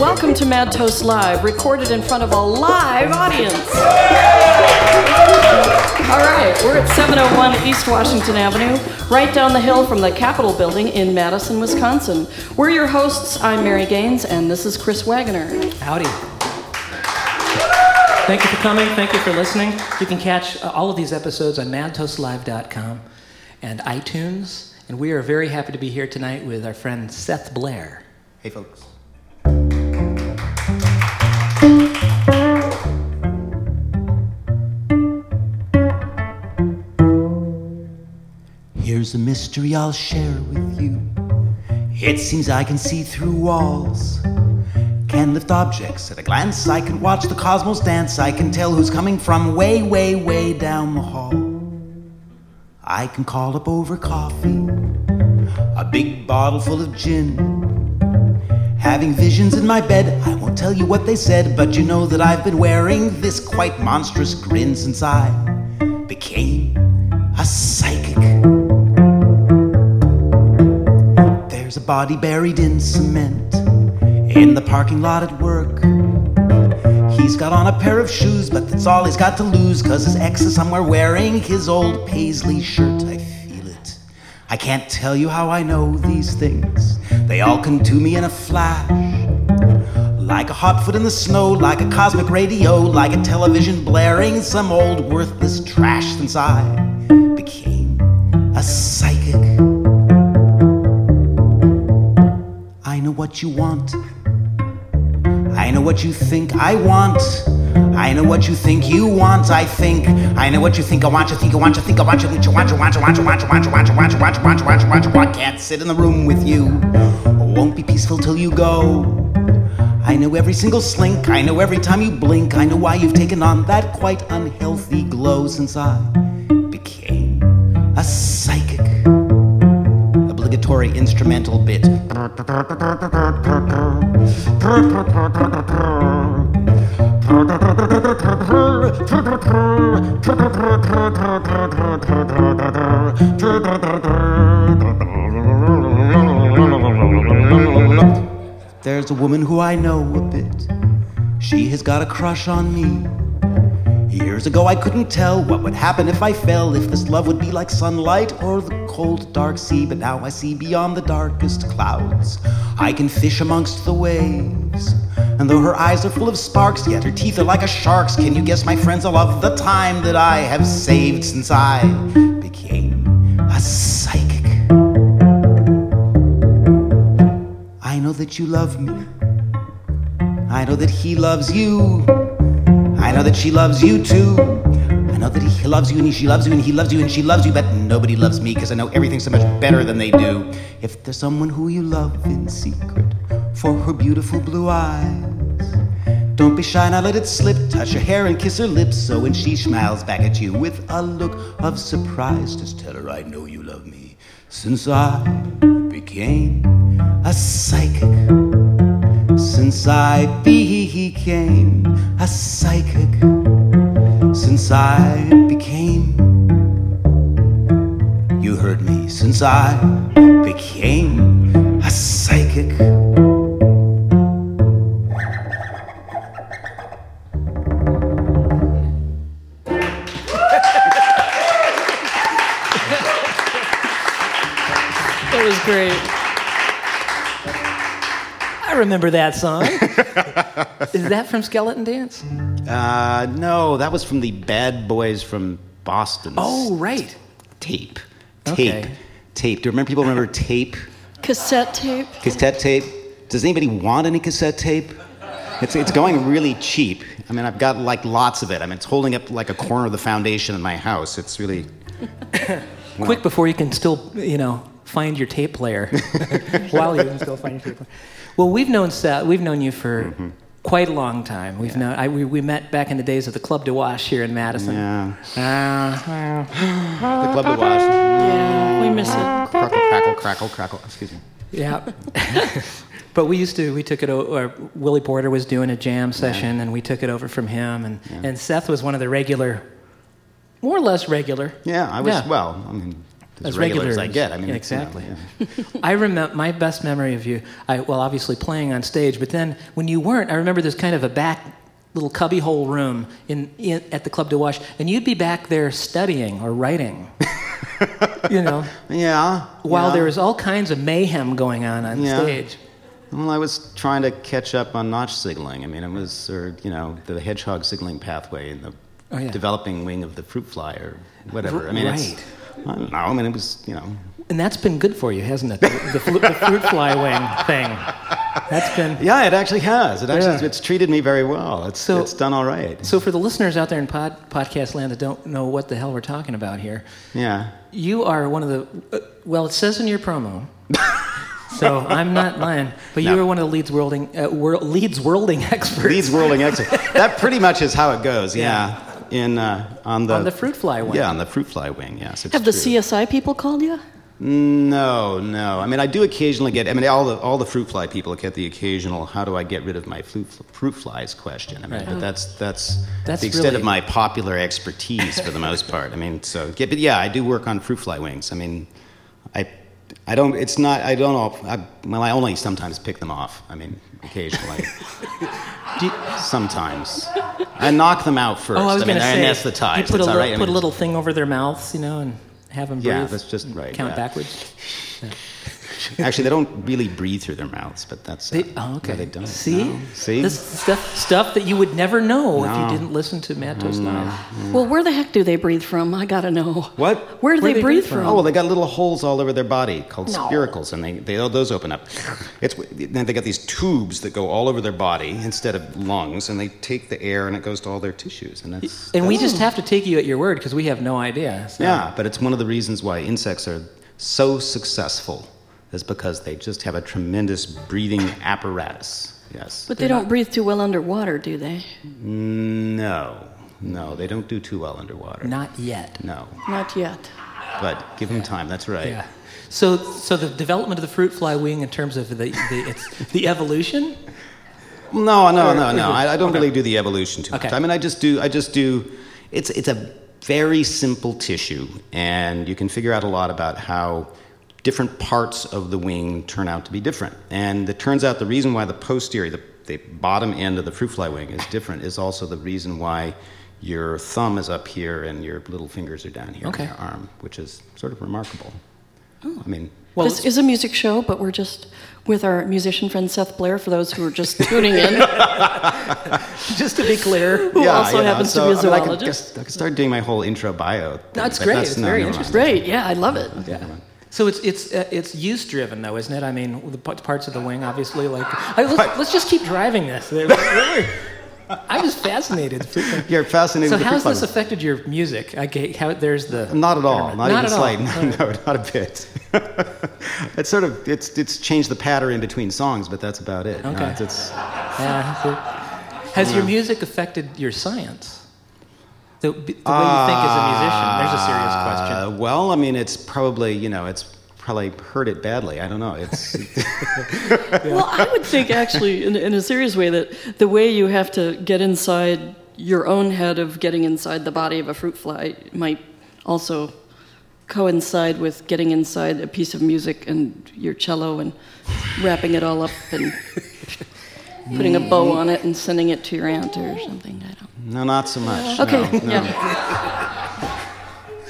Welcome to Mad Toast Live, recorded in front of a live audience. All right, we're at 701 East Washington Avenue, right down the hill from the Capitol building in Madison, Wisconsin. We're your hosts. I'm Mary Gaines, and this is Chris Wagoner. Howdy. Thank you for coming. Thank you for listening. You can catch uh, all of these episodes on madtoastlive.com and iTunes. And we are very happy to be here tonight with our friend Seth Blair. Hey, folks. Here's a mystery I'll share with you. It seems I can see through walls. Can lift objects at a glance. I can watch the cosmos dance. I can tell who's coming from way, way, way down the hall. I can call up over coffee a big bottle full of gin. Having visions in my bed, I won't tell you what they said, but you know that I've been wearing this quite monstrous grin since I became a psychic. There's a body buried in cement in the parking lot at work. He's got on a pair of shoes, but that's all he's got to lose, cause his ex is somewhere wearing his old paisley shirt. I feel it. I can't tell you how I know these things. They all come to me in a flash. Like a hot foot in the snow, like a cosmic radio, like a television blaring some old worthless trash since I became a psychic. I know what you want. I know what you think I want. I know what you think you want. I think. I know what you think I want. You think I want. You think I want. You think you want. You want. You want. You want. You want. You want. You want. You want. You want. You want. You want. You want. Can't sit in the room with you. Won't be peaceful till you go. I know every single slink. I know every time you blink. I know why you've taken on that quite unhealthy glow since I became a psychic. Obligatory instrumental bit. There's a woman who I know a bit. She has got a crush on me. Years ago, I couldn't tell what would happen if I fell, if this love would be like sunlight or the cold, dark sea. But now I see beyond the darkest clouds. I can fish amongst the waves. And though her eyes are full of sparks, yet her teeth are like a shark's. Can you guess, my friends, all of the time that I have saved since I became a psychic? I know that you love me. I know that he loves you. I know that she loves you too. I know that he loves you and she loves you and he loves you and she loves you, but nobody loves me because I know everything so much better than they do. If there's someone who you love in secret for her beautiful blue eyes, don't be shy, now let it slip. Touch her hair and kiss her lips. So when she smiles back at you with a look of surprise, just tell her I know you love me since I became a psychic. Since I became a psychic. Since I became. You heard me. Since I became a psychic. That was great. I remember that song. Is that from Skeleton Dance? Uh, no, that was from the Bad Boys from Boston. Oh, right. tape. Okay. Tape. Tape. Do you remember people remember tape? Cassette tape. Cassette tape? Does anybody want any cassette tape? It's, it's going really cheap. I mean, I've got like lots of it. I mean, it's holding up like a corner of the foundation in my house. It's really. Quick before you can still, you know, find your tape player. While you can still find your tape player. Well, we've known Seth, we've known you for quite a long time. We've known, I, we, we met back in the days of the Club de Wash here in Madison. Yeah. Uh, The Club de Wash. Yeah, we miss it. Crackle, crackle, crackle, crackle. Excuse me. yeah. but we used to, we took it, over. Willie Porter was doing a jam session, and we took it over from him. And, and Seth was one of the regular, more or less regular. Yeah, I was, Yeah. well, I mean, as regular as I get. I mean, it's, you know, exactly. yeah. I remember my best memory of you. I, well, obviously playing on stage, but then when you weren't, I remember there's kind of a back little cubbyhole room in, in at the Club de Wash, and you'd be back there studying or writing. you know, Yeah. while yeah. there was all kinds of mayhem going on on Yeah. stage. Well, I was trying to catch up on notch signaling. I mean, it was, or you know, the hedgehog signaling pathway in the Oh, developing wing of the fruit fly or whatever. I mean, Right. it's, I don't know. I mean, it was, you know, And that's been good for you, hasn't it? The, the, flu- the fruit fly wing thing. That's been. yeah, it actually has. It actually, Yeah. it's treated me very well. It's, So- it's done all right. So for the listeners out there in pod, podcast land that don't know what the hell we're talking about here, Yeah. you are one of the. Uh, well, it says in your promo. so I'm not lying, but you No. are one of the Leeds worlding uh, wor- Leeds worlding experts Leeds whirling exit. That pretty much is how it goes. Yeah. In uh, on the on the fruit fly wing. Yeah, on the fruit fly wing. Yes. It's Have the true. CSI people called you? No, no. I mean, I do occasionally get. I mean, all the all the fruit fly people get the occasional "How do I get rid of my fruit, fruit flies?" question. I mean, Right. but that's that's, That's the extent really- of my popular expertise for the most part. I mean, so yeah, but yeah, I do work on fruit fly wings. I mean, I I don't. It's not. I don't. All, I, well, I only sometimes pick them off. I mean, occasionally. You- sometimes. I knock them out first. oh, I was mean, going to I say. anesthetize. You put a, It's all little, right. I put a little thing over their mouths, you know, and have them breathe. Yeah, that's just right, Count yeah. backwards. Actually, they don't really breathe through their mouths, but that's. uh, They, oh, okay. no, they don't. See, No. See. this stuff stuff that you would never know if you didn't listen to Mad Toast Live. Well, where the heck do they breathe from? I gotta know. What? Where do Where they, they breathe breathe from? from? Oh well, they got little holes all over their body called No. spiracles, and they, they those open up. It's then they got these tubes that go all over their body instead of lungs, and they take the air and it goes to all their tissues, and that's. And we just have to take you at your word because we have no idea. so- Yeah, but it's one of the reasons why insects are so successful, is because they just have a tremendous breathing apparatus. Yes. but they don't breathe too well underwater, do they? No, no, they don't do too well underwater. Not yet. No, Not yet. but give them time. That's right. Yeah. So, so the development of the fruit fly wing in terms of the, the it's the evolution. No, no, Or no, no. I, I don't okay. really do the evolution too much. Okay. I mean, I just do. I just do. It's it's a very simple tissue, and you can figure out a lot about how different parts of the wing turn out to be different. And it turns out the reason why the posterior, the, the bottom end of the fruit fly wing, is different is also the reason why your thumb is up here and your little fingers are down here Okay. on your arm, which is sort of remarkable. Oh. I mean, Well, this is a music show, but we're just with our musician friend Seth Blair, for those who are just tuning in. just to be clear, Who also you know, happens to so, be a I mean, I could I could start doing my whole intro bio. thing, That's but great. It's very interesting. Great, yeah, I love it. Yeah. So it's it's uh, it's use driven though, isn't it? I mean, the p- parts of the wing, obviously. Like, I, let's, let's just keep driving this. I was fascinated. You're fascinated So with the how's this affected your music? Okay, how there's the Not at all. Not, Not even at all. slight. No, no, not a bit. it's sort of it's it's changed the pattern in between songs, but that's about it. No, Okay. it's, it's- Yeah, so- has your music affected your science? The, the way you think as a musician. There's a serious question. uh, well, I mean, it's probably you know it's probably hurt it badly. I don't know. It's Well, I would think actually, in, in a serious way, that the way you have to get inside your own head of getting inside the body of a fruit fly might also coincide with getting inside a piece of music and your cello and wrapping it all up and putting a bow on it and sending it to your aunt or something. I don't. No, not so much. Okay, no, no.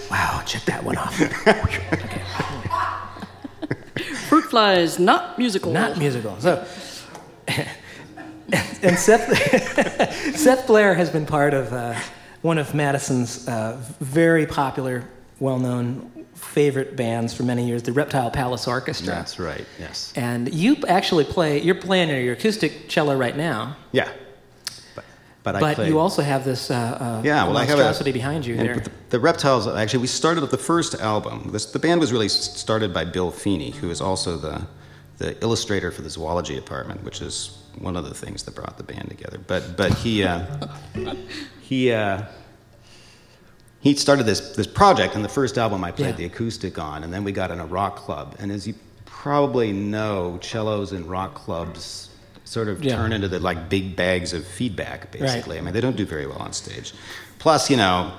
Wow, check that one off. Fruit flies, not musical. Not musical. So, and Seth, Seth Blair has been part of uh, one of Madison's uh, very popular, well-known favorite bands for many years, the Reptile Palace Orchestra. That's right. Yes. And you actually play. You're playing your acoustic cello right now, Yeah. But, but, you also have this uh, uh, Yeah, well, I have a behind you there. The, the Reptiles. Actually, we started up the first album. This, the band was really started by Bill Feeney, who is also the the illustrator for the Zoology Department, which is one of the things that brought the band together. But but he uh, he. Uh, he started this, this project, and the first album I played Yeah. the acoustic on, and then we got in a rock club. And as you probably know, cellos in rock clubs sort of Yeah. turn into the like big bags of feedback, basically. I mean, they don't do very well on stage. Plus, you know,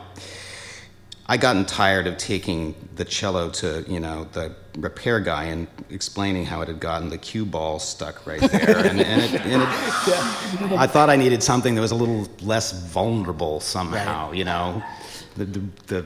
I gotten tired of taking the cello to you know the repair guy and explaining how it had gotten the cue ball stuck right there, and, and, it, and it, I thought I needed something that was a little less vulnerable somehow, you know, the, the, the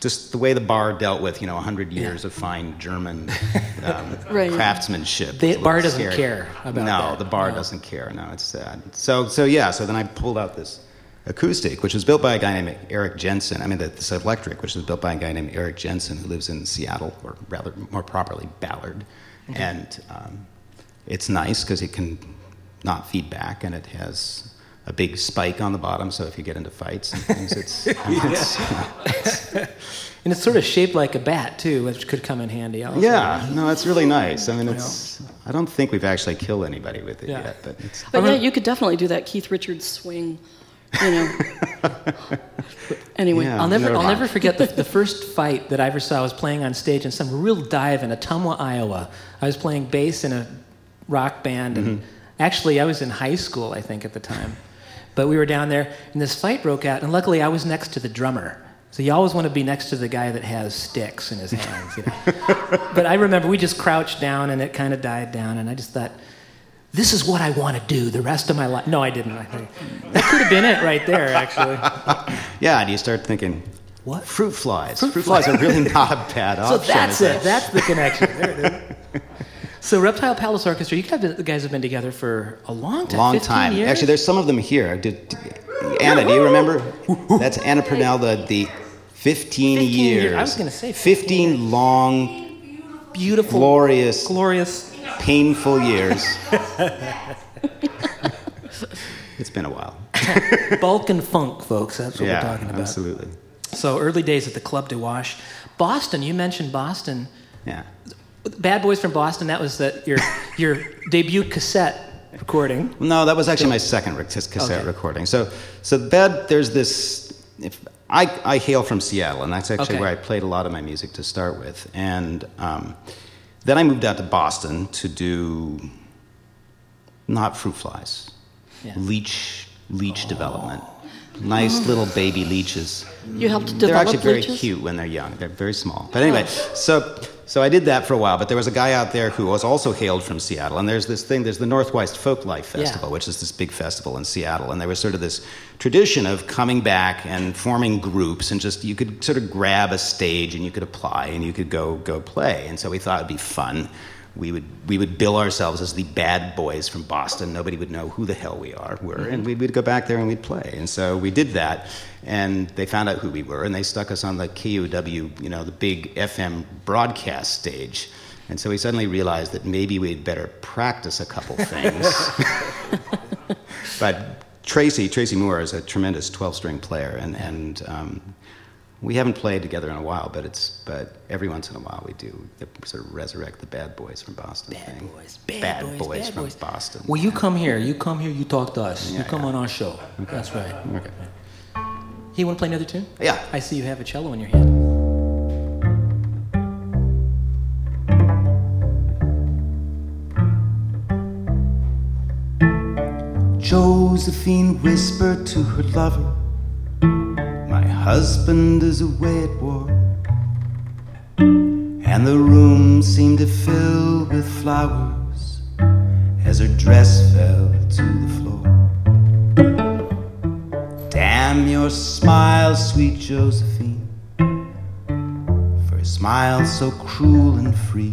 just the way the bar dealt with you know 100 years of fine German um, Right. craftsmanship. The bar doesn't scary. care about no, that. the bar No. doesn't care. No, it's sad. So so yeah. So then I pulled out this acoustic, which was built by a guy named Eric Jensen. I mean, this electric, which was built by a guy named Eric Jensen, who lives in Seattle, or rather, more properly, Ballard. And um, it's nice because it can not feed back, and it has a big spike on the bottom. So if you get into fights and things, it's, it's And it's sort of shaped like a bat too, which could come in handy. Also. yeah. No, it's really nice. I mean, it's. I don't think we've actually killed anybody with it Yeah. yet, but it's. But yeah, you could definitely do that Keith Richards swing, you know. anyway, Yeah. I'll never, Never I'll never forget the, the first fight that I ever saw. I was playing on stage in some real dive in Ottumwa, Iowa. I was playing bass in a rock band, and mm-hmm. actually, I was in high school, I think, at the time. But we were down there, and this fight broke out, and luckily, I was next to the drummer. So you always want to be next to the guy that has sticks in his hands. You know? but I remember we just crouched down, and it kind of died down, and I just thought, this is what I want to do the rest of my life. No, I didn't. That could have been it right there, actually. Yeah, and you start thinking, What? Fruit flies. Fruit, flies are really not a bad option. So that's it. That's the connection. There it is. So Reptile Palace Orchestra, you guys, the guys have been together for a long time. Long time. Years? Actually, there's some of them here. Did, Anna, do you remember? That's Anna Purnell, the, the 15, 15 years. years. I was gonna say 15 long, beautiful, glorious, glorious. painful years. it's been a while. Balkan funk, folks. That's what yeah, we're talking about. absolutely. So early days at the Club de Wash, Boston. You mentioned Boston. Yeah. Bad Boys from Boston. That was the, your your debut cassette recording. No, that was actually my second cassette Okay. recording. So, so bed, there's this. If I, I hail from Seattle, and that's actually Okay. where I played a lot of my music to start with. And um, then I moved out to Boston to do not fruit flies, Yeah. leech leech development. Nice little baby leeches. you helped develop They're actually very leeches? cute when they're young. They're very small. But anyway, so so I did that for a while. But there was a guy out there who was also hailed from Seattle. And there's this thing. There's the Northwest Folklife Festival, which is this big festival in Seattle. And there was sort of this tradition of coming back and forming groups, and just you could sort of grab a stage and you could apply and you could go go play. And so we thought it'd be fun. We would we would bill ourselves as the bad boys from Boston. Nobody would know who the hell we are were, and we'd, we'd go back there and we'd play. And so we did that, and they found out who we were, and they stuck us on the KUW, you know, the big FM broadcast stage. And so we suddenly realized that maybe we'd better practice a couple things. but Tracy, Tracy Moore, is a tremendous 12-string player, and and um, we haven't played together in a while. But it's but every once in a while we do sort of resurrect the bad boys from Boston Bad thing. boys, bad bad boys, boys bad from boys. Boston. Well, you come here. You come here. You talk to us. you come yeah. on our show. That's right. Okay. Hey, you want to play another tune? Yeah. I see you have a cello in your hand. Josephine whispered to her lover, My husband is away at war. And the room seemed to fill with flowers as her dress fell to the floor. Damn your smile, sweet Josephine, for a smile so cruel and free.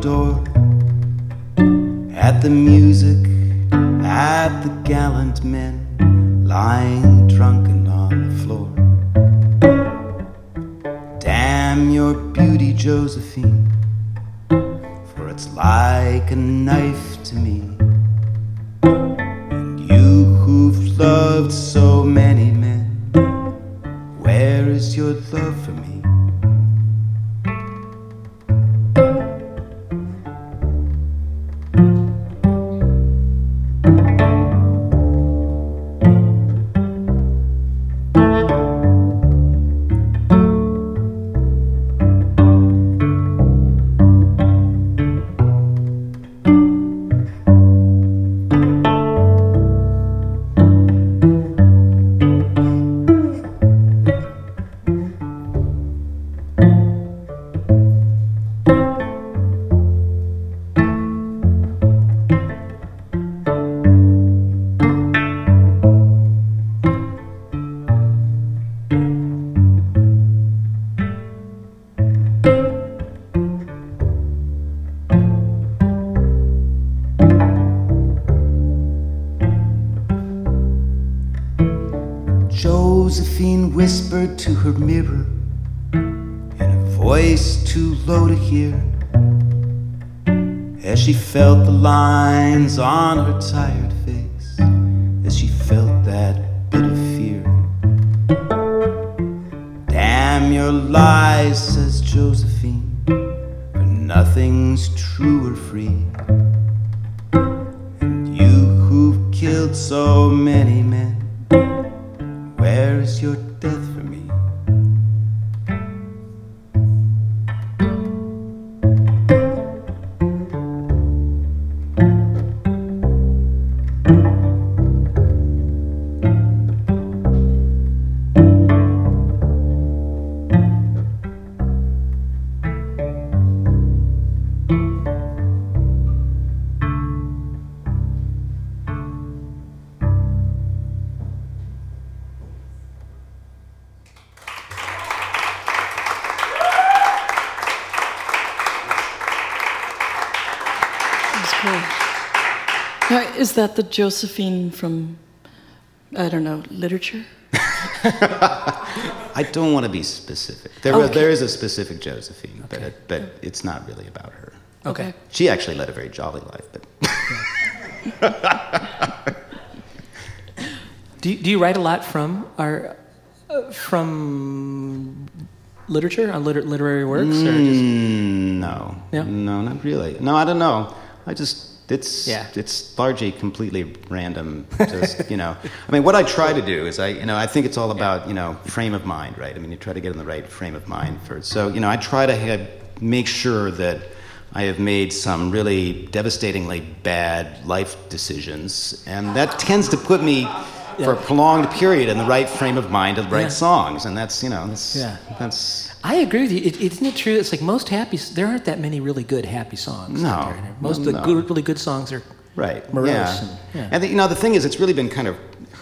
Door, at the music, at the gallant men lying drunken felt the lines on her tired is that the Josephine from, I don't know, literature? I don't want to be specific. There, Okay. there is a specific Josephine, but, it, but it's not really about her. Okay. She actually led a very jolly life, but Do you, do you write a lot from our uh, from literature on liter- literary works, or just Mm, no, Yeah? no, not really. No, I don't know. I just it's Yeah. it's largely completely random. Just you know, I mean, what I try to do is I you know I think it's all about you know frame of mind, right? I mean, you try to get in the right frame of mind first. So you know, I try to have, make sure that. I have made some really devastatingly bad life decisions, and that tends to put me for a prolonged period in the right frame of mind to write Yeah. songs, and that's you know that's Yeah. that's I agree with you. It, isn't it true? It's like most happy. There aren't that many really good happy songs. No. Most of the No. good, really good songs are Right. morose. yeah. And, yeah. And the, you know, the thing is, it's really been kind of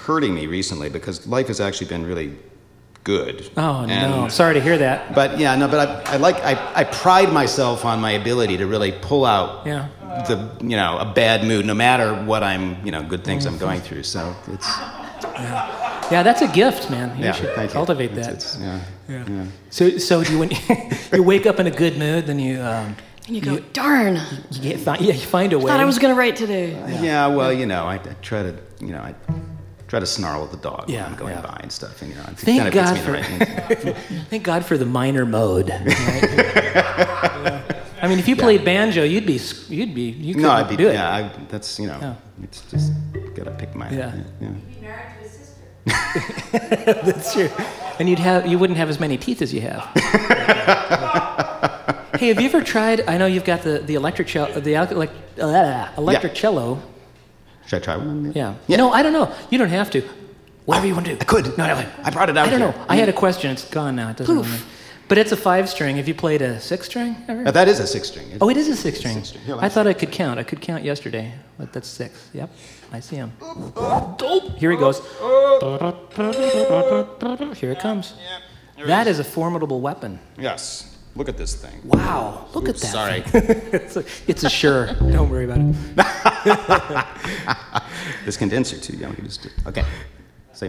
hurting me recently because life has actually been really good. oh And- no! Sorry to hear that. But yeah, no, but I, I like I, I pride myself on my ability to really pull out Yeah. the you know a bad mood, no matter what I'm you know good things I'm going through. So it's Yeah, that's a gift, man. You yeah, should thank you. cultivate It's- that. it's- yeah. yeah. yeah. So, so do you when you wake up in a good mood, then you um, And you go, darn, you get find, yeah you find a way. thought I was going to write today. Yeah, well, you know, I, I try to, you know, I try to snarl at the dog Yeah, when I'm going yeah. by and stuff, and you know, it Thank kind of God puts for- right. Thank God for the minor mode. right? Yeah. I mean, if you played banjo, you'd be you'd be you could No, I'd be, do it. yeah, I, that's, you know, Yeah. it's just gotta pick my, Yeah. yeah. That's true. And you'd have you wouldn't have as many teeth as you have. hey, have you ever tried? I know you've got the the electric cello, the al- elec- uh, electric Yeah. cello. Should I try one? Yeah. Yeah. No, I don't know. You don't have to. Whatever you want to do. I could. No, no. I brought it out I don't here. know. I had a question. It's gone now. It doesn't. Poof. But it's a five string. Have you played a six string ever? Uh, that is a six string. Oh, it is a six string. six string. I thought I could count. I could count yesterday, but that's six. Yep, I see him. Here he goes. Here it comes. That is a formidable weapon. Yes. Look at this thing. Wow, look Oops, at that. sorry. it's, a, it's a sure. Don't worry about it. This condenser too. Yeah, we can just do. Okay. So,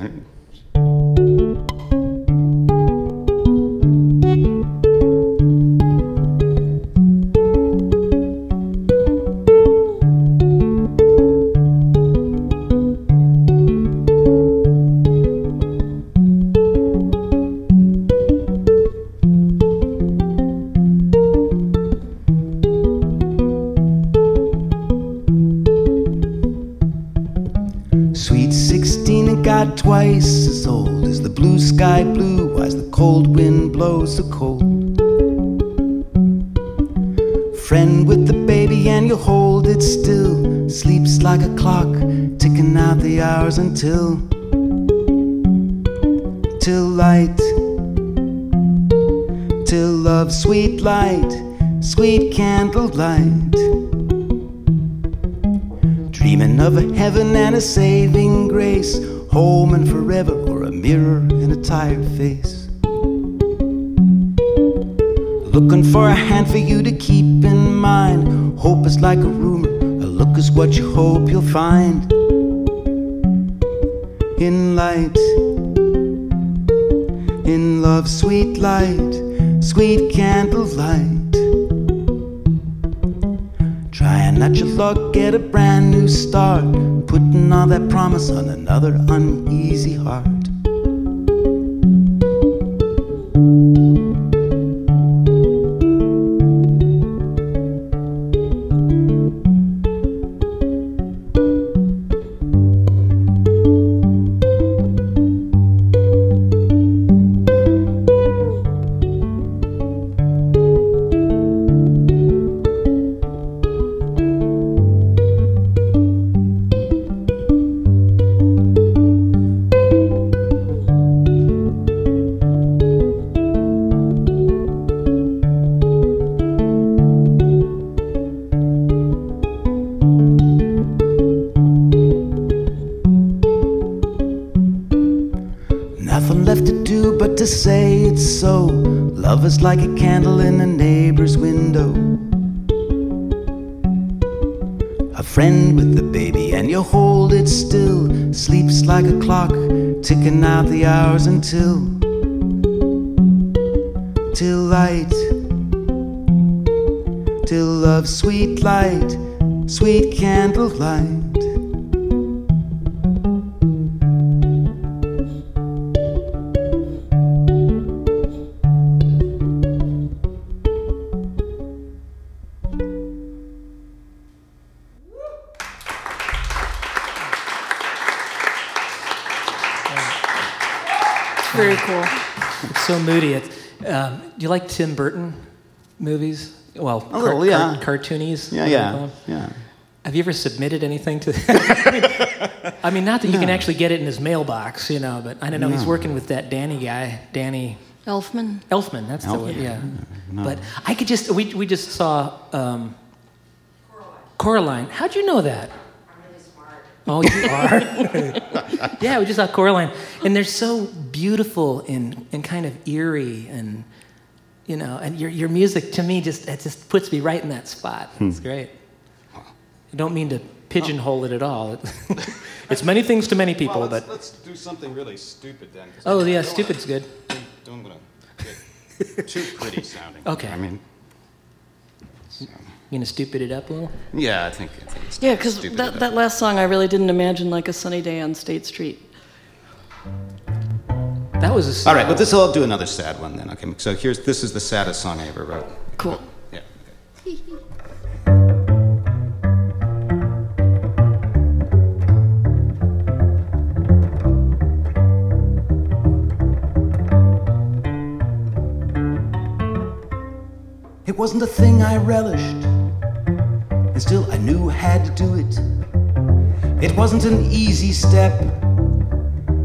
promise on another uneasy heart. Very cool. It's so moody. It's, um, do you like Tim Burton movies? Well, A little, yeah. cartoonies. Yeah, what do you call yeah, yeah. Have you ever submitted anything to? I, mean, I mean, not that you can actually get it in his mailbox, you know. But I don't know. He's working with that Danny guy, Danny Elfman. Elfman. That's the one. Yeah. No. But I could just. We we just saw. Um, Coraline. How'd you know that? Oh, you are. yeah, we just saw Coraline, and they're so beautiful and and kind of eerie, and you know, and your your music to me just it just puts me right in that spot. It's hmm. great. I don't mean to pigeonhole it at all. it's many things to many people, well, let's, but let's do something really stupid then. oh yeah, don't stupid's good. wanna- Don't want to get too pretty sounding. Okay. I mean, You gonna stupid it up a little? yeah, I think. I think it's Yeah, because that, enough. that last song I really didn't imagine like a sunny day on State Street. That was a All right, but this I'll do another sad one then. Okay, so here's this is the saddest song I ever wrote. Cool. Yeah. It wasn't a thing I relished, and still I knew I had to do it. It wasn't an easy step,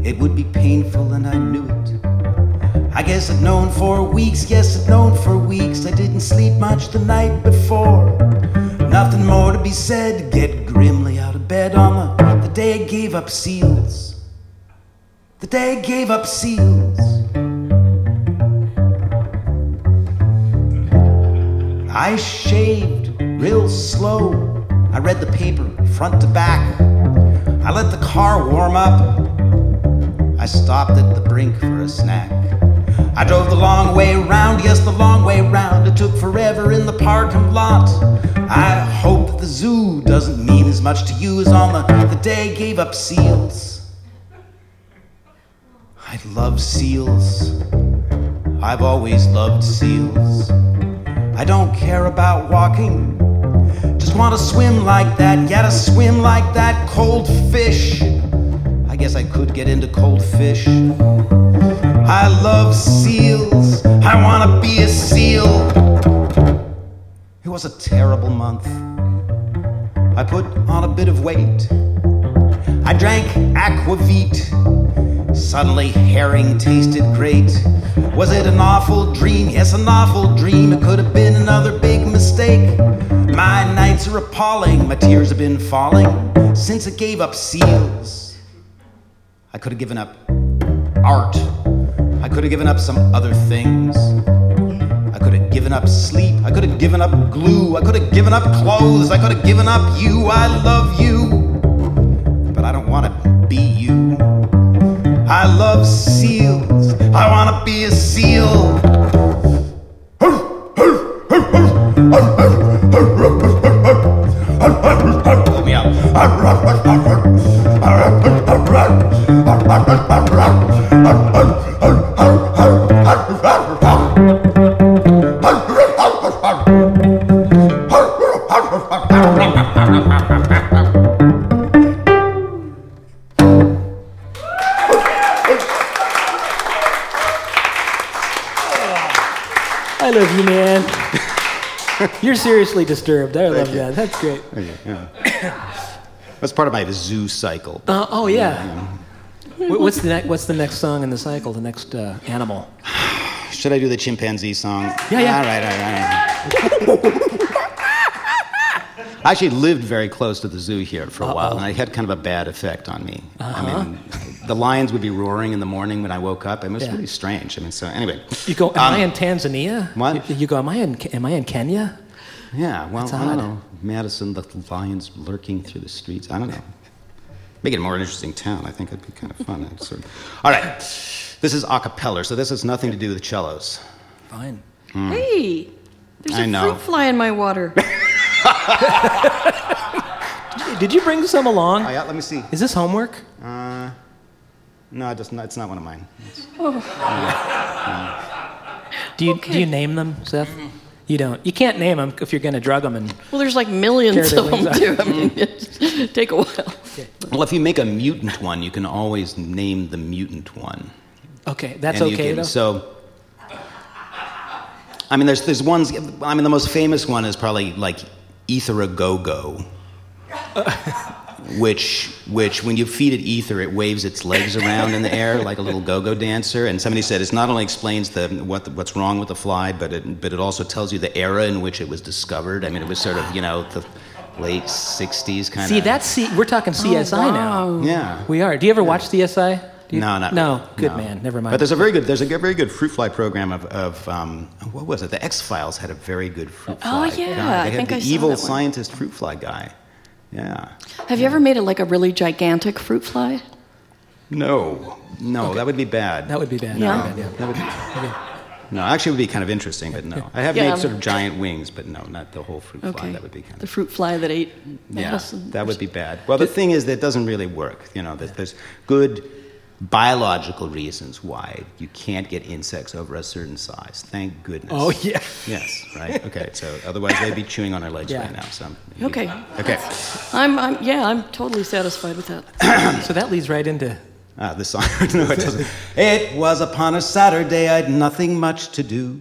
it would be painful, and I knew it. I guess I'd known for weeks, yes, I'd known for weeks. I didn't sleep much the night before. Nothing more to be said, get grimly out of bed on the, the day I gave up seals. The day I gave up seals. I shaved real slow. I read the paper front to back. I let the car warm up. I stopped at the brink for a snack. I drove the long way round, yes, the long way round. It took forever in the parking lot. I hope that the zoo doesn't mean as much to you as on the, the day gave up seals. I love seals. I've always loved seals. I don't care about walking. Just want to swim like that. gotta swim like that. Cold fish. I guess I could get into cold fish. I love seals. I want to be a seal. It was a terrible month. I put on a bit of weight. I drank aquavit. Suddenly, herring tasted great. Was it an awful dream? Yes, an awful dream. It could have been another big mistake. My nights are appalling. My tears have been falling since I gave up seals. I could have given up art. I could have given up some other things. I could have given up sleep. I could have given up glue. I could have given up clothes. I could have given up you. I love you. But I don't want to be you. I love seals. I wanna be a seal. Seriously disturbed. I love that. That's great. That's part of my zoo cycle. Uh, oh yeah. Wh- What's the ne- What's the next song in the cycle? The next uh, animal? Should I do the chimpanzee song? Yeah, yeah. All right, all right, all right. I actually lived very close to the zoo here for a while, and it had kind of a bad effect on me. I mean, the lions would be roaring in the morning when I woke up. and It was Yeah. really strange. I mean, so anyway. You go. Am Um, I in Tanzania? what? You, you go. Am I in? Am I in Kenya? Yeah, well, That's I don't know. Madison, the lions lurking through the streets. I don't know. Make it a more interesting town. I think it'd be kind of fun. Sort of- All right. This is a cappella, so this has nothing to do with cellos. Fine. Hey, there's I a know. fruit fly in my water. Did you bring some along? Oh, yeah, let me see. Is this homework? Uh, no, it doesn't, it's not one of mine. It's- Do you Do you name them, Seth? You don't. You can't name them if you're going to drug them. And Well, there's like millions of them wings too. I mean, it take a while. Well, if you make a mutant one, you can always name the mutant one. okay, that's And you okay can- though. So, I mean, there's there's ones. I mean, the most famous one is probably like ether-a-go-go, which which when you feed it ether, it waves its legs around in the air like a little go-go dancer. And somebody said it not only explains the what what's wrong with the fly, but it but it also tells you the era in which it was discovered. I mean, it was sort of you know the late '60s kind of. See, that's C- we're talking CSI now. wow. yeah. We are. Do you ever watch CSI? You- No, not no. really. Good No. man. Never mind. But there's a very good there's a very good fruit fly program of, of um, what was it? The X Files had a very good fruit fly. Oh, fly. yeah, guy. I They had think the I saw evil that one. scientist fruit fly guy. Yeah. Have you ever made it like a really gigantic fruit fly? No, no, that would be bad. that would be bad. Yeah. That would be bad, no, actually, it would be kind of interesting, but no. I have Yeah. made sort of giant wings, but no, not the whole fruit fly. Okay. That would be kind of the fruit fly that ate yeah. That would be bad. Well, the thing is that it doesn't really work. You know, that there's good biological reasons why you can't get insects over a certain size. Thank goodness. Oh yeah. Yes, right. Okay, so otherwise they'd be chewing on our legs Yeah. right now. So Okay. okay. I'm, I'm, yeah, I'm totally satisfied with that. So that leads right into. Ah, this song. no, it doesn't. It was upon a Saturday. I'd nothing much to do.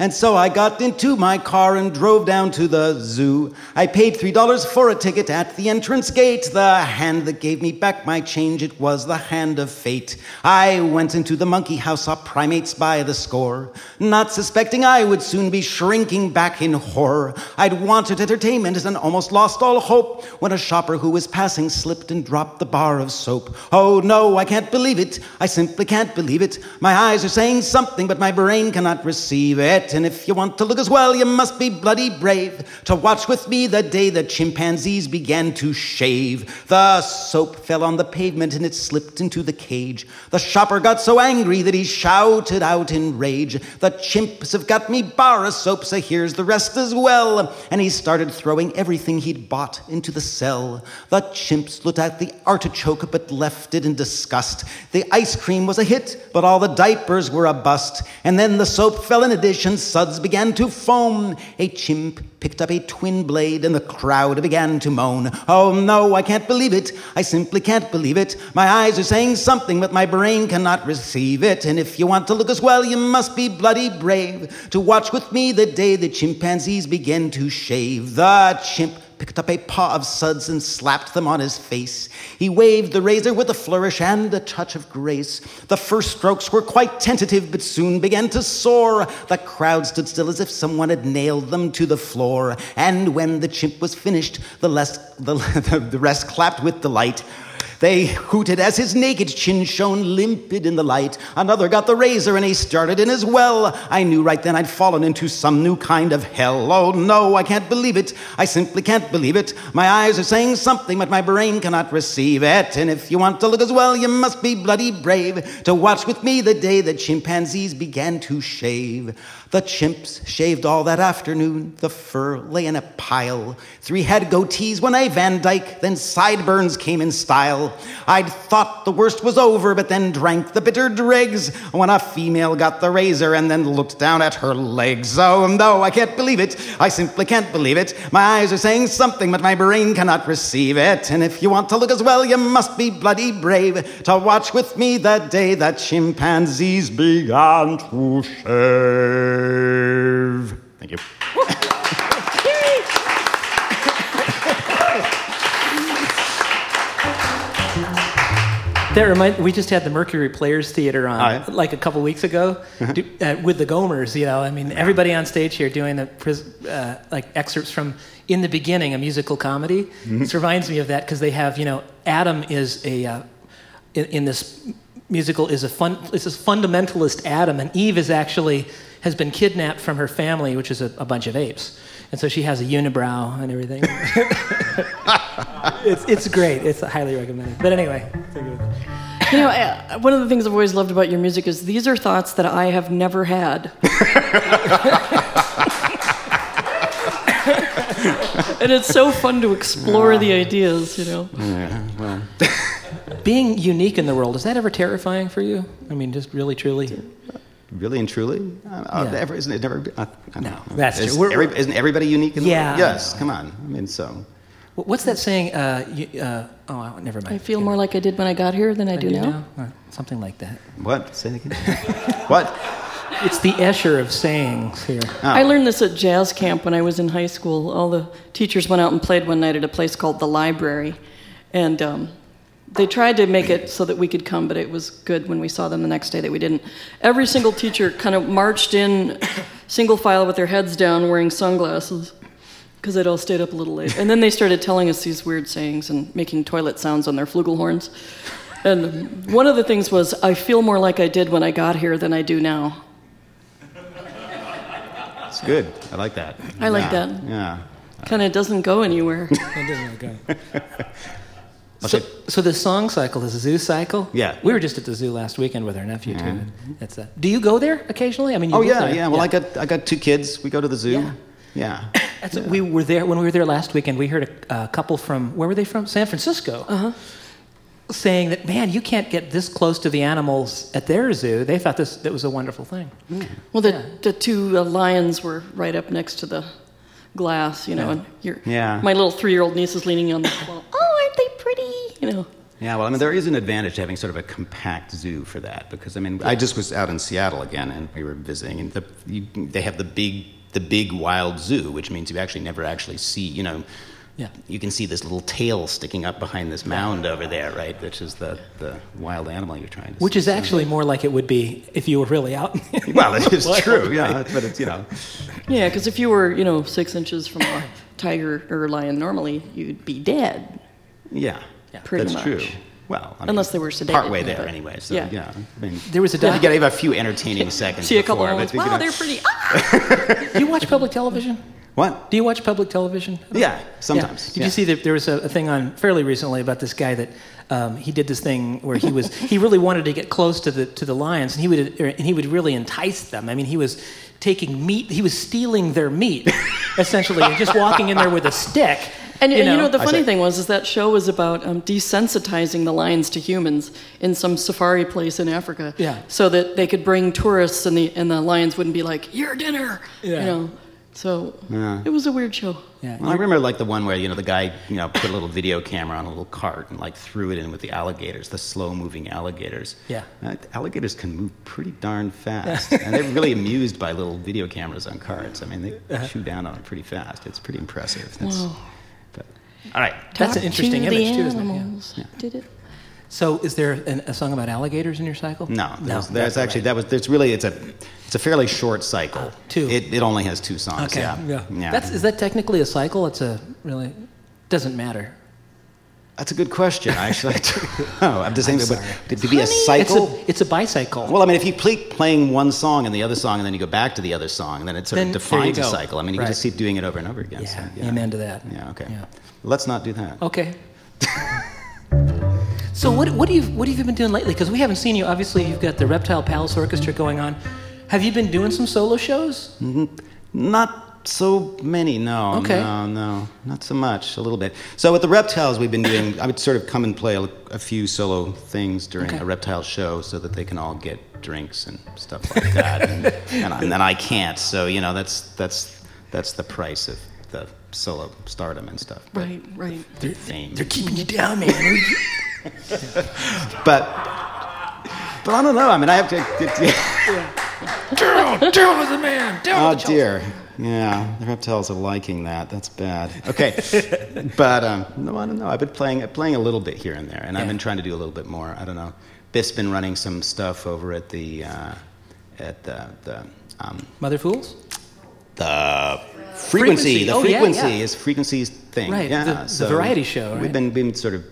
And so I got into my car and drove down to the zoo. I paid $3 for a ticket at the entrance gate. The hand that gave me back my change, it was the hand of fate. I went into the monkey house, saw primates by the score. Not suspecting I would soon be shrinking back in horror. I'd wanted entertainment and almost lost all hope when a shopper who was passing slipped and dropped the bar of soap. Oh no, I can't believe it. I simply can't believe it. My eyes are saying something, but my brain cannot receive it. And if you want to look as well, you must be bloody brave to watch with me the day the chimpanzees began to shave. The soap fell on the pavement and it slipped into the cage. The shopper got so angry that he shouted out in rage. The chimps have got me bar of soap, so here's the rest as well. And he started throwing everything he'd bought into the cell. The chimps looked at the artichoke but left it in disgust. The ice cream was a hit, but all the diapers were a bust. And then the soap fell in addition, suds began to foam. A chimp picked up a twin blade and the crowd began to moan. Oh no, I can't believe it. I simply can't believe it. My eyes are saying something, but my brain cannot receive it. And if you want to look as well, you must be bloody brave to watch with me the day the chimpanzees begin to shave. The chimp picked up a paw of suds and slapped them on his face. He waved the razor with a flourish and a touch of grace. The first strokes were quite tentative, but soon began to soar. The crowd stood still as if someone had nailed them to the floor. And when the chimp was finished, the, less, the, the rest clapped with delight. They hooted as his naked chin shone limpid in the light. Another got the razor and he started in as well. I knew right then I'd fallen into some new kind of hell. Oh no, I can't believe it. I simply can't believe it. My eyes are saying something, but my brain cannot receive it. And if you want to look as well, you must be bloody brave to watch with me the day that chimpanzees began to shave. The chimps shaved all that afternoon. The fur lay in a pile. Three had goatees when a Van Dyke, then sideburns came in style. I'd thought the worst was over, but then drank the bitter dregs when a female got the razor and then looked down at her legs. Oh no, I can't believe it. I simply can't believe it. My eyes are saying something, but my brain cannot receive it. And if you want to look as well, you must be bloody brave to watch with me the day that chimpanzees began to shave. Thank you. That remind, we just had the Mercury Players Theater on Oh, yeah? like a couple weeks ago do, uh, with the Gomers. You know, I mean, everybody on stage here doing the uh, like excerpts from in the beginning, a musical comedy. This reminds me of that because they have, you know, Adam is a uh, in, in this musical is a fun is a fundamentalist Adam, and Eve is actually has been kidnapped from her family, which is a, a bunch of apes, and so she has a unibrow and everything. it's it's great. It's highly recommended. But anyway. You know, uh, one of the things I've always loved about your music is these are thoughts that I have never had. and it's so fun to explore the ideas, you know. Yeah, well, Being unique in the world, is that ever terrifying for you? I mean, just really, truly? Really and truly, uh, uh, Yeah. ever, isn't it never? Uh, I don't No, know. that's Is true. Every- isn't everybody unique in the Yeah. world? Yes. Come on. I mean, so. What's that saying? Uh, you, uh, oh, never mind. I feel more like I did when I got here than I do You now. know? Uh, Something like that. What? Say it again. what? It's the Escher of sayings here. I learned this at jazz camp when I was in high school. All the teachers went out and played one night at a place called the library. And um, they tried to make it so that we could come, but it was good when we saw them the next day that we didn't. Every single teacher kind of marched in single file with their heads down wearing sunglasses because they'd all stayed up a little late. And then they started telling us these weird sayings and making toilet sounds on their flugelhorns. And one of the things was, I feel more like I did when I got here than I do now. It's good. I like that. I like Yeah. that. Yeah. Kind of doesn't go anywhere. So, so the song cycle, the zoo cycle. Yeah. We were just at the zoo last weekend with our nephew too. That's a, do you go there occasionally? I mean, you Oh yeah, there. yeah. Well, I got I got two kids. We go to the zoo. Yeah. Yeah. That's we were there when we were there last weekend. We heard a, a couple from where were they from? San Francisco. Uh-huh. Saying that, man, you can't get this close to the animals at their zoo. They thought this that was a wonderful thing. Well, the, the two uh, lions were right up next to the glass, you know, and your, Yeah. my little three year old niece is leaning on the wall. Oh, aren't they pretty? You know. Yeah, well, I mean, there is an advantage to having sort of a compact zoo for that because I mean, I just was out in Seattle again, and we were visiting, and the, you, they have the big, the big wild zoo, which means you actually never actually see, you know, Yeah. you can see this little tail sticking up behind this mound over there, right? Which is the, the wild animal you're trying to. Which see. is actually more like it would be if you were really out. well, it is true, yeah, but it's you know, Yeah, because if you were, you know, six inches from a tiger or lion normally, you'd be dead. Yeah, Pretty that's much. true. Well, I mean, Unless they were sedated, partway there but- anyway. So yeah. yeah, I mean, There was a you doc- get a few entertaining seconds. See a couple before, of ones. but, you know- they're pretty. Ah! Do you watch public television? What? Do you watch public television? Yeah, Yeah. sometimes. Did yeah. you see that there was a, a thing on fairly recently about this guy that um, he did this thing where he was he really wanted to get close to the to the lions and he would and he would really entice them. I mean, he was taking meat, he was stealing their meat, essentially, and just walking in there with a stick. And you know, the funny say- thing was, is that show was about um, desensitizing the lions to humans in some safari place in Africa. Yeah. So that they could bring tourists, and the and the lions wouldn't be like, "Your dinner." Yeah. You know. So Yeah. it was a weird show. yeah. Well, I remember like the one where you know the guy you know put a little video camera on a little cart and like threw it in with the alligators, the slow-moving alligators. Yeah. Uh, alligators can move pretty darn fast, and they're really amused by little video cameras on carts. I mean, they Uh-huh. shoot down on it pretty fast. It's pretty impressive. That's, but, all right. That's an Talk interesting to image, the too, isn't it? Yeah. animals. Did it? So, is there an, a song about alligators in your cycle? No, there's, that's there's all actually right. that was there's really it's a it's a fairly short cycle. Two. It, it only has two songs. Okay. Yeah. yeah. yeah. That's is that technically a cycle? It's a really doesn't matter. That's a good question. Actually, I don't know. I'm just saying, but sorry. to, to be a It's cycle. a, it's a bicycle. well, I mean, if you play playing one song and the other song, and then you go back to the other song, then it sort Then of defines a cycle. I mean, you Right. can just keep doing it over and over again. yeah, so, amen to that. Yeah. Okay. Yeah. Let's not do that. Okay. so what what do you what have you been doing lately? Because we haven't seen you. Obviously, you've got the Reptile Palace Orchestra going on. Have you been doing some solo shows? Mm-hmm. Not so many, no. Okay. No, no, not so much. A little bit. So with the reptiles, we've been doing. I would sort of come and play a, a few solo things during Okay. a reptile show, so that they can all get drinks and stuff like that, and, and, I- and then I can't. So you know, that's that's that's the price of the solo stardom and stuff. But Right, right. Fame. They're keeping you down, man. But but I don't know. I mean, I have to. Daryl, Daryl is the man. Daryl Oh dear. Yeah, the reptiles are liking that. That's bad. Okay, but um, no, I don't know. I've been playing playing a little bit here and there, and I've been trying to do a little bit more. I don't know. Biff's been running some stuff over at the uh, at the the um, Mother Fool's. the Frequency. frequency. The Oh, frequency yeah. is frequency's thing. Right, Yeah. the- the variety show, right? We've been been sort of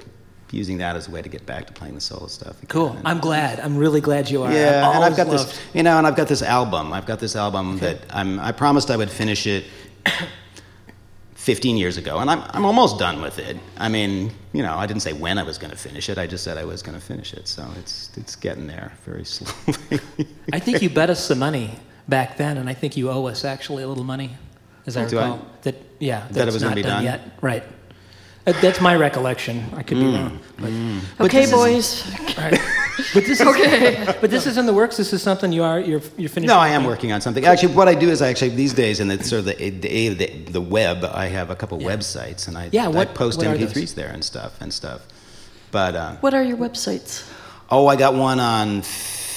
using that as a way to get back to playing the solo stuff. again. Cool. I'm glad. I'm really glad you are. yeah, I've and I've got loved- this, you know, and I've got this album. I've got this album that I'm. I promised I would finish it 15 years ago, and I'm I'm almost done with it. I mean, you know, I didn't say when I was going to finish it. I just said I was going to finish it. So it's it's getting there very slowly. I think you bet us some money back then, and I think you owe us actually a little money, as I Do I? recall. That yeah, That it was gonna not be done, done? yet. Right. Uh, That's my recollection. I could be Mm. wrong. But, but Okay, this is- boys. all right. But this is Okay. But this is in the works. This is something you are you're you're finishing. no, I am working on something. Actually, what I do is I actually these days in the sort of the the, the, the web, I have a couple websites, and I Yeah, I what- post what are MP3s those? there and stuff and stuff. But uh, What are your websites? Oh, I got one on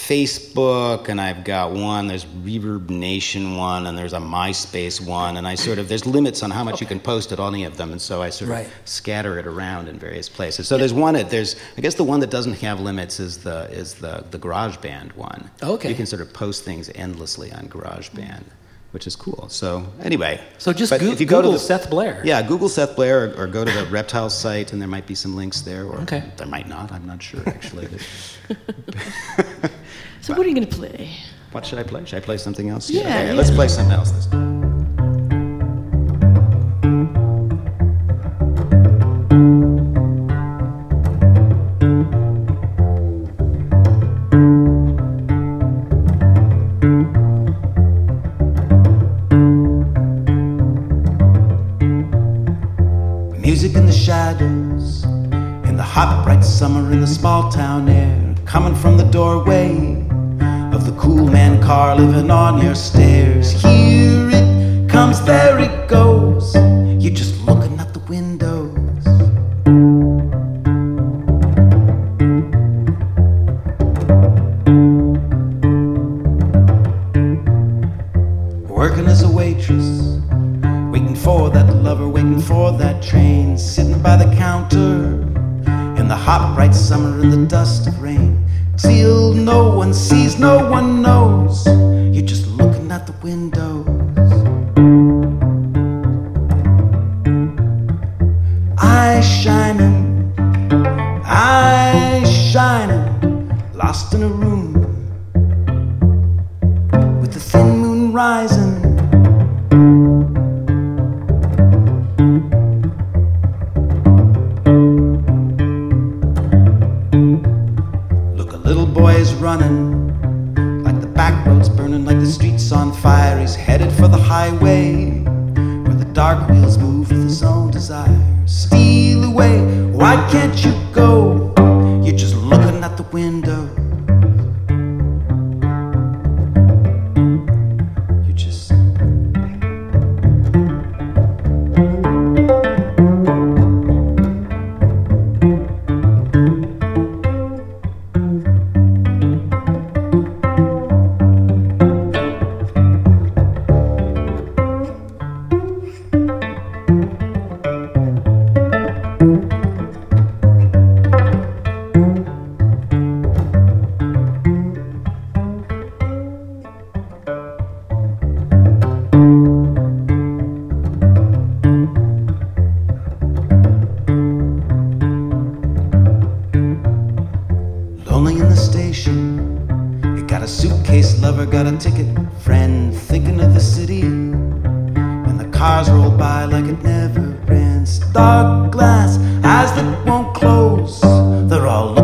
Facebook, and I've got one. There's ReverbNation one, and there's a MySpace one, and I sort of there's limits on how much you can post at any of them, and so I sort Right. of scatter it around in various places. So there's one. that- There's I guess the one that doesn't have limits is the is the the GarageBand one. Okay. You can sort of post things endlessly on GarageBand, which is cool. So anyway. So just Goo- if you go to Google the- Seth Blair. Yeah, Google Seth Blair, or, or go to the Reptile site, and there might be some links there, or Okay. there might not. I'm not sure actually. So what are you going to play? What should I play? Should I play something else? Yeah, Okay, yeah. let's play something else this time. Music in the shadows, in the hot, bright summer, in the small town air, coming from the doorway of the cool man car living on your stairs. Here it comes, there it goes. Eyes shining, eyes shining, lost in a cars roll by like it never ends. Dark glass, eyes that won't close. They're all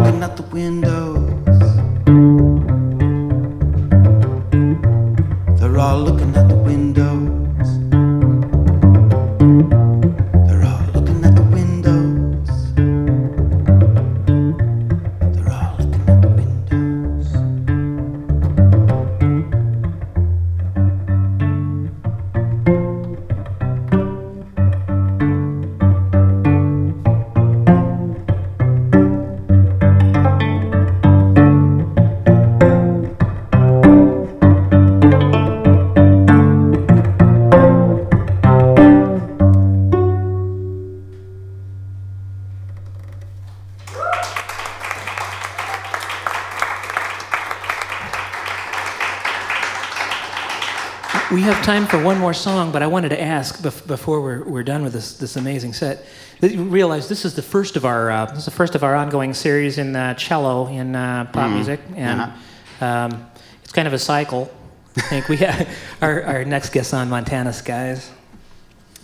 more song, but I wanted to ask before we're, we're done with this, this amazing set. That you realize this is the first of our uh, this is the first of our ongoing series in uh, cello in uh, pop music, and um, it's kind of a cycle. I think we have our, our next guest on Montana Skies.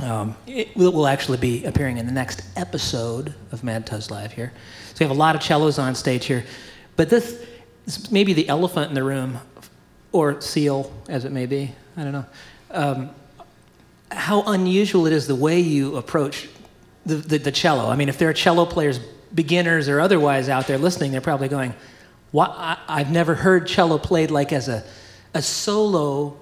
Um, it will, will actually be appearing in the next episode of Mad Toast Live here. So we have a lot of cellos on stage here, but this is maybe the elephant in the room, or seal, as it may be. I don't know. Um, how unusual it is the way you approach the, the, the cello. I mean, if there are cello players, beginners or otherwise, out there listening, they're probably going, what? I, I've never heard cello played like as a, a solo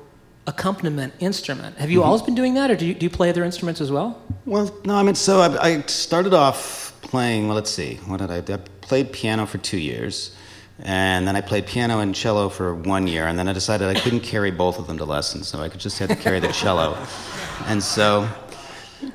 accompaniment instrument. Have you always been doing that, or do you, do you play other instruments as well? Well, no, I mean, so I, I started off playing, well, let's see, what did I do? I played piano for two years, and then I played piano and cello for one year, and then I decided I couldn't carry both of them to lessons, so I could just had to carry the cello. And so,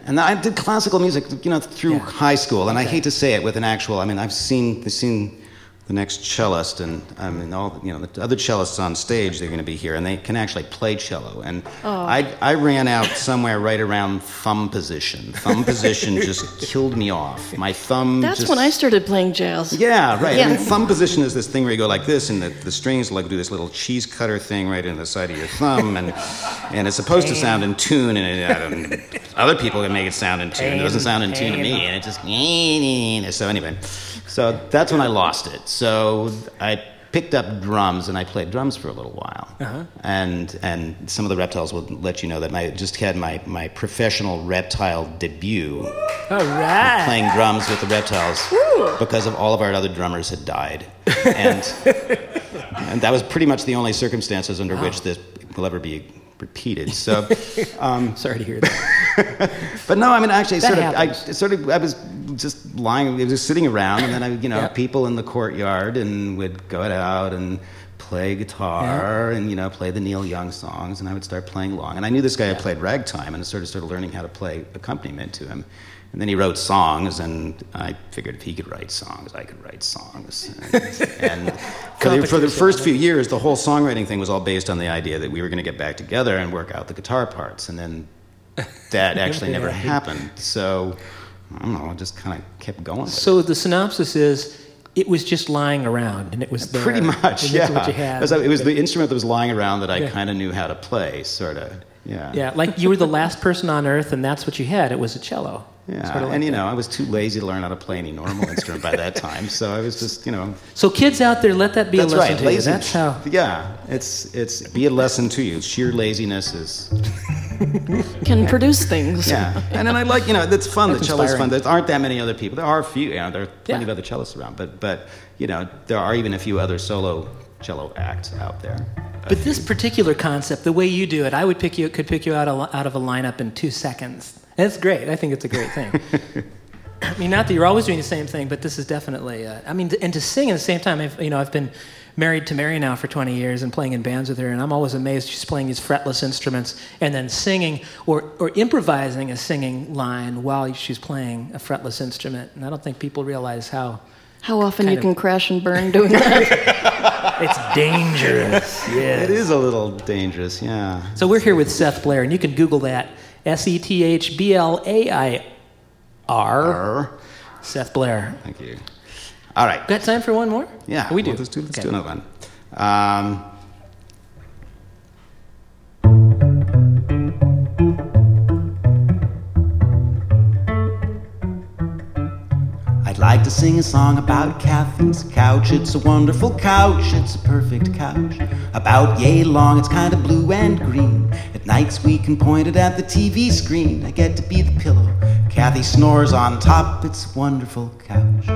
and I did classical music, you know, through Yeah. high school, and I hate to say it with an actual, I mean, I've seen, I've seen the next cellist, and I mean, all you know, the other cellists on stage, they're going to be here, and they can actually play cello. And oh. I, I ran out somewhere right around thumb position. Thumb position just killed me off. My thumb. That's just, when I started playing jazz. Yeah, right. I mean, thumb position is this thing where you go like this, and the, the strings like do this little cheese cutter thing right in the side of your thumb, and and it's supposed to sound in tune, and, it, and other people can make it sound in tune. It doesn't sound in tune to me, and it just so anyway. So that's when I lost it. So I picked up drums and I played drums for a little while. Uh-huh. And and some of the reptiles will let you know that I just had my, my professional reptile debut All right. playing drums with the reptiles because of all of our other drummers had died. And, and that was pretty much the only circumstances under which this will ever be repeated. So, um, Sorry to hear that. but no, I mean, actually, That sort of, I sort of, I was just lying, just sitting around, and then I, you know, Yeah. people in the courtyard, and would go out and play guitar, and you know, play the Neil Young songs, and I would start playing along. And I knew this guy had played ragtime, and I sort of started learning how to play accompaniment to him. And then he wrote songs, and I figured if he could write songs, I could write songs. And, and for, the, for the first few years, the whole songwriting thing was all based on the idea that we were going to get back together and work out the guitar parts. And then that actually never happened. So I don't know. I just kind of kept going. So the synopsis is it was just lying around and it was there. pretty much, yeah. That's what you had. It was, it was the instrument that was lying around that I Yeah. kind of knew how to play, sort of. Yeah. yeah, like you were the last person on earth and that's what you had. It was a cello. Yeah, Sort of like and you that. know, I was too lazy to learn how to play any normal instrument by that time, so I was just, you know, So kids out there, let that be that's a lesson right, to you. lazy. That's how. Yeah, it's it's be a lesson to you. Sheer laziness is Can produce things. Yeah, and then I like you know it's fun. The That's cello's inspiring. fun. There aren't that many other people. There are a few. You know, there are plenty Yeah. of other cellists around, but but you know there are even a few other solo cello acts out there. But this particular concept, the way you do it, I would pick you could pick you out, of, out of a lineup in two seconds. That's great. I think it's a great thing. I mean, not that you're always doing the same thing, but this is definitely. Uh, I mean, and to sing at the same time. I've, you know, I've been married to Mary now for 20 years and playing in bands with her, and I'm always amazed she's playing these fretless instruments and then singing or or improvising a singing line while she's playing a fretless instrument. And I don't think people realize how How often you of. can crash and burn doing that? it's dangerous. Yeah. It is a little dangerous, yeah. So we're here with Seth Blair, and you can Google that S E T H B L A I R. Seth Blair. Thank you. All right. Got time for one more? Yeah, we do. well, let's do, let's Okay. do another one. Um, I'd like to sing a song about Kathy's couch. It's a wonderful couch, it's a perfect couch. About yay long, it's kind of blue and green. Nights we can point it at the TV screen. I get to be the pillow. Kathy snores on top, it's wonderful couch.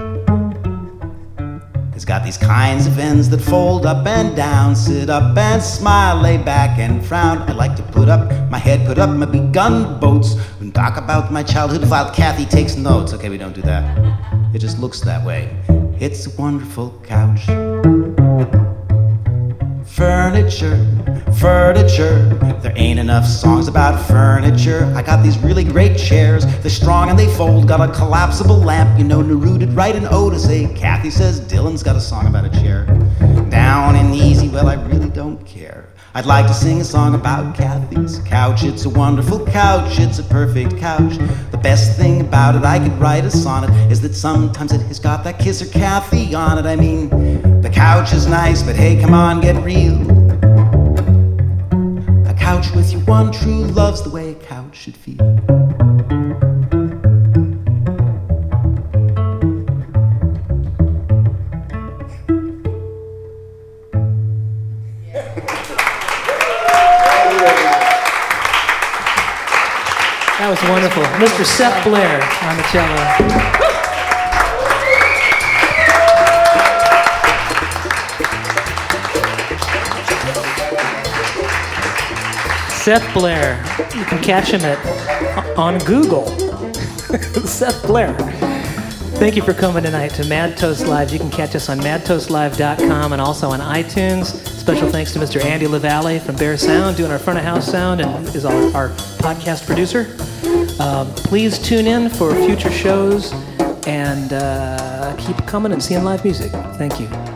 It's got these kinds of ends that fold up and down, sit up and smile, lay back and frown. I like to put up my head, put up my big gunboats, and talk about my childhood while Kathy takes notes. Okay, we don't do that. It just looks that way. It's a wonderful couch. Furniture, furniture. There ain't enough songs about furniture. I got these really great chairs. They're strong and they fold. Got a collapsible lamp. You know, Neruded right in Otis. Hey, Kathy says Dylan's got a song about a chair. Down and easy. Well, I really don't care. I'd like to sing a song about Kathy's couch. It's a wonderful couch. It's a perfect couch. The best thing about it, I could write a sonnet, is that sometimes it has got that kisser Kathy on it. I mean, the couch is nice, but hey, come on, get real. A couch with your one true love's the way a couch should feel. That was wonderful. Mr. Seth Blair on the cello. Seth Blair. You can catch him at on Google. Seth Blair. Thank you for coming tonight to Mad Toast Live. You can catch us on madtoastlive.com and also on iTunes. Special thanks to Mr. Andy LaValle from Bear Sound, doing our front of house sound and is our, our podcast producer. Um, please tune in for future shows and uh, keep coming and seeing live music. Thank you.